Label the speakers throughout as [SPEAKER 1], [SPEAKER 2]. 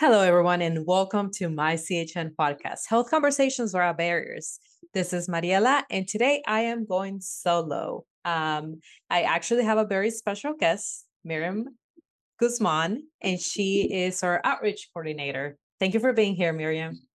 [SPEAKER 1] Hello, everyone, and welcome to MyCHN podcast, Health Conversations Without Barriers. This is Mariela, and today I am going solo. Um, I actually have a very special guest, Miriam Guzman, and she is our outreach coordinator. Thank you for being here, Miriam.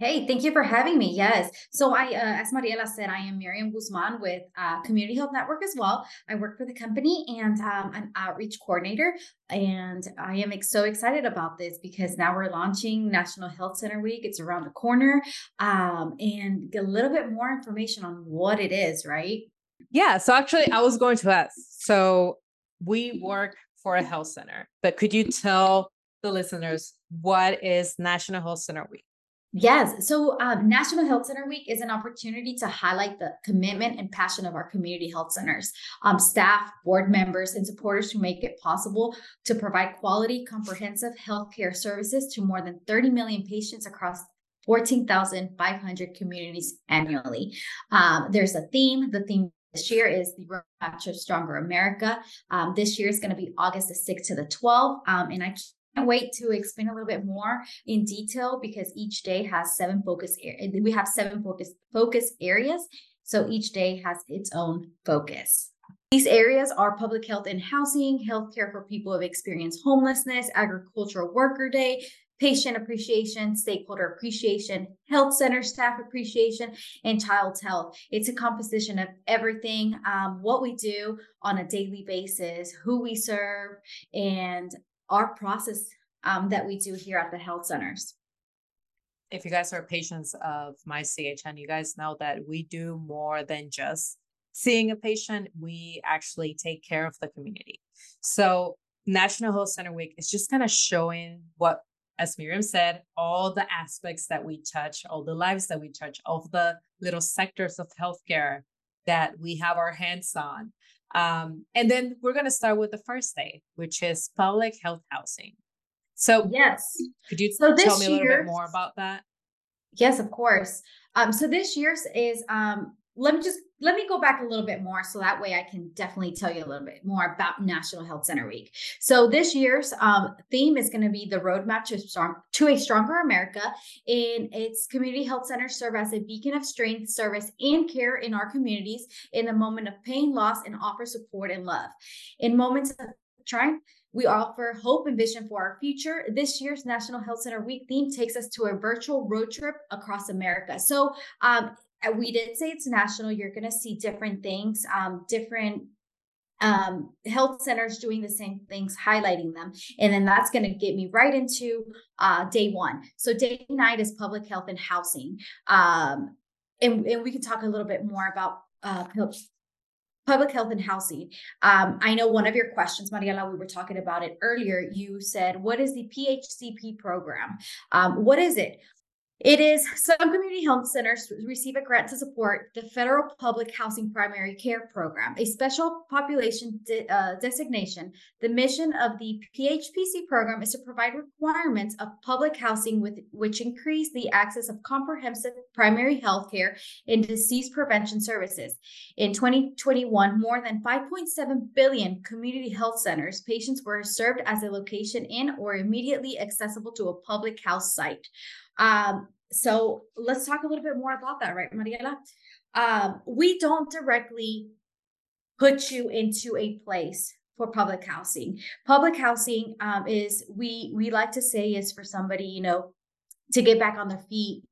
[SPEAKER 2] Hey, thank you for having me. Yes. So I, uh, as Mariela said, I am Miriam Guzman with uh, Community Health Network as well. I work for the company and um, I'm outreach coordinator. And I am so excited about this because now we're launching National Health Center Week. It's around the corner um, and get a little bit more information on what it is, right?
[SPEAKER 1] Yeah. So actually, I was going to ask. So we work for a health center, but could you tell the listeners what is National Health Center Week?
[SPEAKER 2] Yes. So, um, National Health Center Week is an opportunity to highlight the commitment and passion of our community health centers, um, staff, board members, and supporters who make it possible to provide quality, comprehensive healthcare services to more than 30 million patients across 14,500 communities annually. Um, there's a theme. The theme this year is the Roadmap to Stronger America. Um, this year is going to be August the 6th to the 12th. Um, and I wait to explain a little bit more in detail because each day has seven focus. We have seven focus focus areas. So each day has its own focus. These areas are public health and housing, healthcare for people who have experienced homelessness, agricultural worker day, patient appreciation, stakeholder appreciation, health center staff appreciation, and child's health. It's a composition of everything, um, what we do on a daily basis, who we serve, and our process um, that we do here at the health centers.
[SPEAKER 1] If you guys are patients of MyCHN, you guys know that we do more than just seeing a patient. We actually take care of the community. So National Health Center Week is just kind of showing what, as Miriam said, all the aspects that we touch, all the lives that we touch, all the little sectors of healthcare that we have our hands on. Um, and then we're going to start with the first day, which is public health housing. So,
[SPEAKER 2] yes,
[SPEAKER 1] could you so tell me a little bit more about that?
[SPEAKER 2] Yes, of course. Um, so this year's is um, let me just let me go back a little bit more so that way I can definitely tell you a little bit more about National Health Center Week. So this year's um, theme is going to be the roadmap to, strong, to a stronger America. And its community health centers serve as a beacon of strength, service, and care in our communities in the moment of pain, loss, and offer support and love. In moments of triumph, we offer hope and vision for our future. This year's National Health Center Week theme takes us to a virtual road trip across America. So, um, we did say it's national. You're going to see different things, um, different um, health centers doing the same things, highlighting them. And then that's going to get me right into uh, day one. So, day nine is public health and housing. Um, and, and we can talk a little bit more about uh, public health and housing. Um, I know one of your questions, Mariela, we were talking about it earlier. You said, What is the PHCP program? Um, what is it? It is some community health centers receive a grant to support the federal public housing primary care program, a special population de- uh, designation. The mission of the PHPC program is to provide requirements of public housing with which increase the access of comprehensive primary health care and disease prevention services. In 2021, more than 5.7 billion community health centers patients were served as a location in or immediately accessible to a public health site. Um, so let's talk a little bit more about that, right, Mariela? Um, we don't directly put you into a place for public housing. Public housing um, is we we like to say is for somebody you know to get back on their feet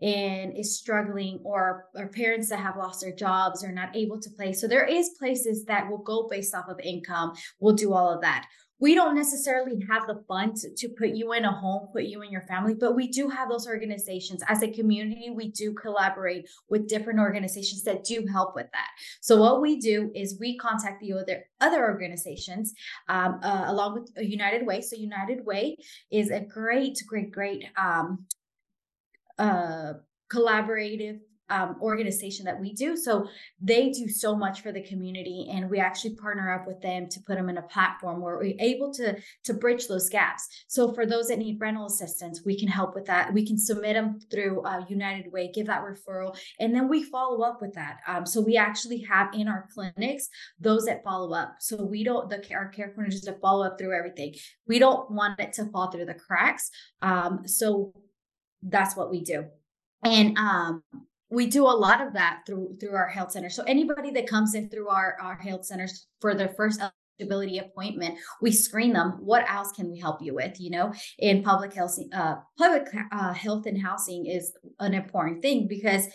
[SPEAKER 2] and is struggling or or parents that have lost their jobs or not able to play so there is places that will go based off of income We'll do all of that we don't necessarily have the funds to put you in a home, put you in your family, but we do have those organizations. As a community, we do collaborate with different organizations that do help with that. So what we do is we contact the other other organizations um, uh, along with United Way. So United Way is a great, great, great um, uh, collaborative um, organization that we do. So they do so much for the community, and we actually partner up with them to put them in a platform where we're able to to bridge those gaps. So for those that need rental assistance, we can help with that. We can submit them through uh, United Way, give that referral, and then we follow up with that. Um, so we actually have in our clinics those that follow up. So we don't the our care coordinators to follow up through everything. We don't want it to fall through the cracks. Um, so that's what we do. And um, we do a lot of that through through our health center. So anybody that comes in through our our health centers for their first eligibility appointment, we screen them. What else can we help you with? You know, in public health, uh, public uh, health and housing is an important thing because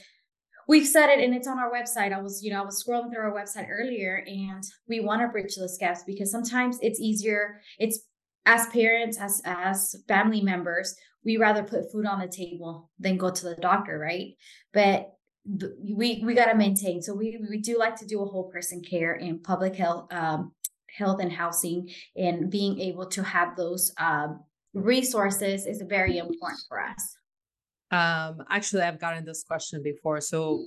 [SPEAKER 2] we've said it and it's on our website. I was, you know, I was scrolling through our website earlier and we want to bridge those gaps because sometimes it's easier. It's as parents, as as family members, we rather put food on the table than go to the doctor, right? But we we got to maintain. So we we do like to do a whole person care in public health, um, health and housing, and being able to have those um, resources is very important for us.
[SPEAKER 1] Um, actually, I've gotten this question before. So,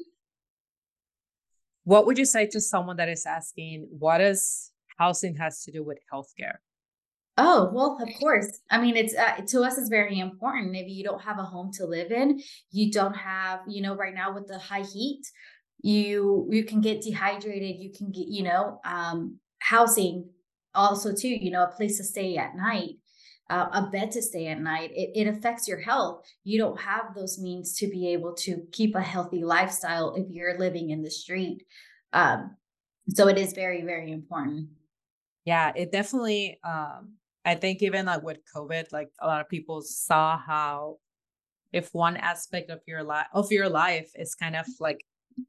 [SPEAKER 1] what would you say to someone that is asking, what does housing has to do with healthcare?
[SPEAKER 2] Oh, well, of course. I mean, it's uh, to us, it's very important. If you don't have a home to live in, you don't have, you know, right now with the high heat, you you can get dehydrated. You can get, you know, um, housing also too. You know, a place to stay at night, uh, a bed to stay at night. It, it affects your health. You don't have those means to be able to keep a healthy lifestyle if you're living in the street. Um, so it is very, very important.
[SPEAKER 1] Yeah, it definitely um I think even like with COVID, like a lot of people saw how if one aspect of your life of your life is kind of like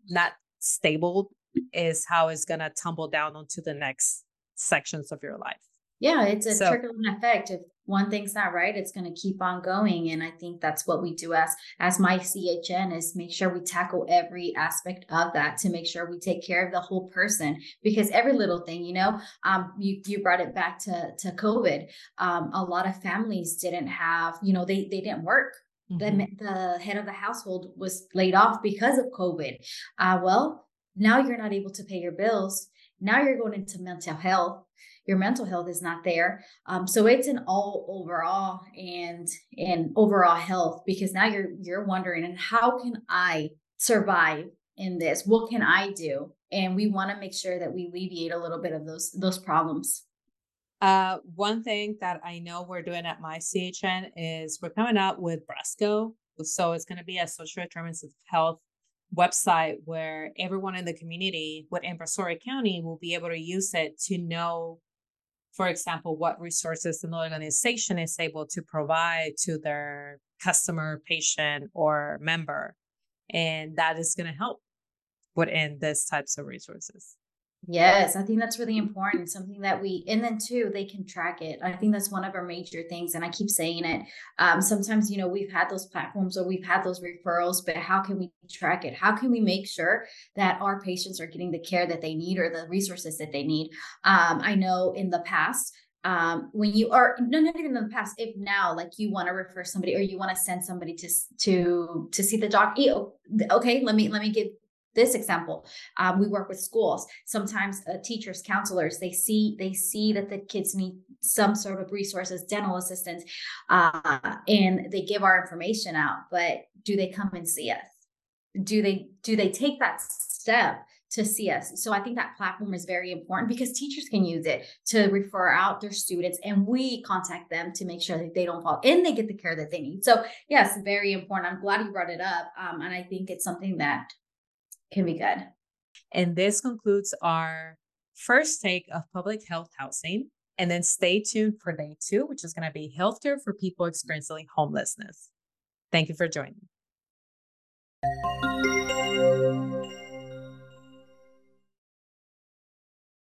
[SPEAKER 1] not stable, is how it's gonna tumble down onto the next sections of your life.
[SPEAKER 2] Yeah, it's a so, trickle effect. If one thing's not right, it's going to keep on going. And I think that's what we do as as MyCHN is make sure we tackle every aspect of that to make sure we take care of the whole person. Because every little thing, you know, um, you you brought it back to to COVID. Um, a lot of families didn't have, you know, they they didn't work. Mm-hmm. The, the head of the household was laid off because of COVID. Uh, well, now you're not able to pay your bills. Now you're going into mental health your mental health is not there. Um, so it's an all overall and and overall health because now you're you're wondering and how can I survive in this? What can I do? And we want to make sure that we alleviate a little bit of those those problems.
[SPEAKER 1] Uh, one thing that I know we're doing at MyCHN is we're coming out with Brasco. So it's going to be a social determinants of health website where everyone in the community within Brazoria County will be able to use it to know for example, what resources an organization is able to provide to their customer, patient, or member. And that is going to help within these types of resources.
[SPEAKER 2] Yes, I think that's really important. Something that we, and then too, they can track it. I think that's one of our major things. And I keep saying it. Um, sometimes, you know, we've had those platforms or we've had those referrals, but how can we track it? How can we make sure that our patients are getting the care that they need or the resources that they need? Um, I know in the past, um, when you are no, not even in the past, if now like you want to refer somebody or you want to send somebody to to to see the doc, okay, let me let me give this example um, we work with schools sometimes uh, teachers counselors they see they see that the kids need some sort of resources dental assistance uh, and they give our information out but do they come and see us do they do they take that step to see us. So I think that platform is very important because teachers can use it to refer out their students and we contact them to make sure that they don't fall and they get the care that they need. So yes, very important. I'm glad you brought it up. Um, and I think it's something that can be good.
[SPEAKER 1] And this concludes our first take of public health housing. And then stay tuned for day two, which is going to be healthcare for people experiencing homelessness. Thank you for joining.